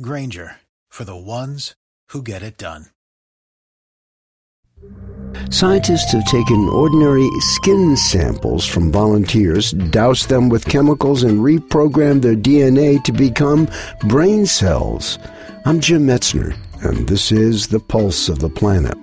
Grainger for the ones who get it done. Scientists have taken ordinary skin samples from volunteers, doused them with chemicals, and reprogrammed their DNA to become brain cells. I'm Jim Metzner and this is the pulse of the planet.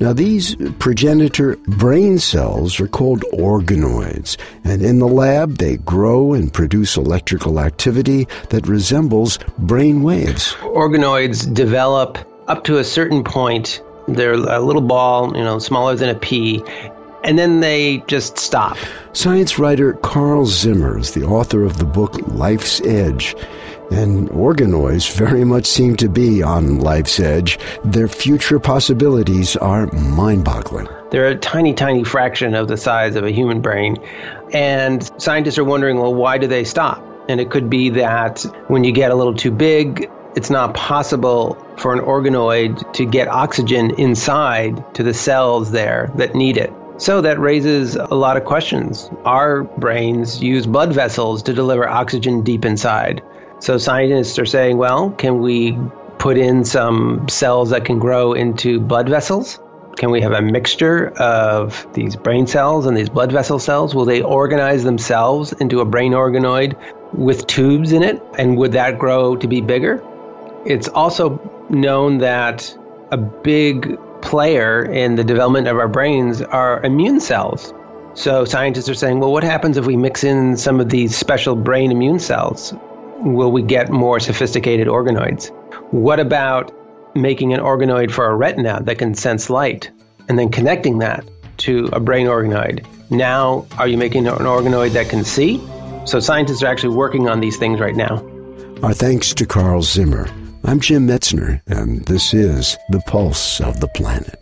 Now, these progenitor brain cells are called organoids, and in the lab they grow and produce electrical activity that resembles brain waves. Organoids develop up to a certain point. They're a little ball, you know, smaller than a pea, and then they just stop. Science writer Carl Zimmer is the author of the book Life's Edge. And organoids very much seem to be on life's edge. Their future possibilities are mind boggling. They're a tiny, tiny fraction of the size of a human brain. And scientists are wondering well, why do they stop? And it could be that when you get a little too big, it's not possible for an organoid to get oxygen inside to the cells there that need it. So that raises a lot of questions. Our brains use blood vessels to deliver oxygen deep inside. So scientists are saying, well, can we put in some cells that can grow into blood vessels? Can we have a mixture of these brain cells and these blood vessel cells? Will they organize themselves into a brain organoid with tubes in it? And would that grow to be bigger? It's also known that a big player in the development of our brains are immune cells. So scientists are saying, well, what happens if we mix in some of these special brain immune cells? will we get more sophisticated organoids? What about making an organoid for a retina that can sense light and then connecting that to a brain organoid? Now, are you making an organoid that can see? So, scientists are actually working on these things right now. Our thanks to Carl Zimmer. I'm Jim Metzner, and this is The Pulse of the Planet.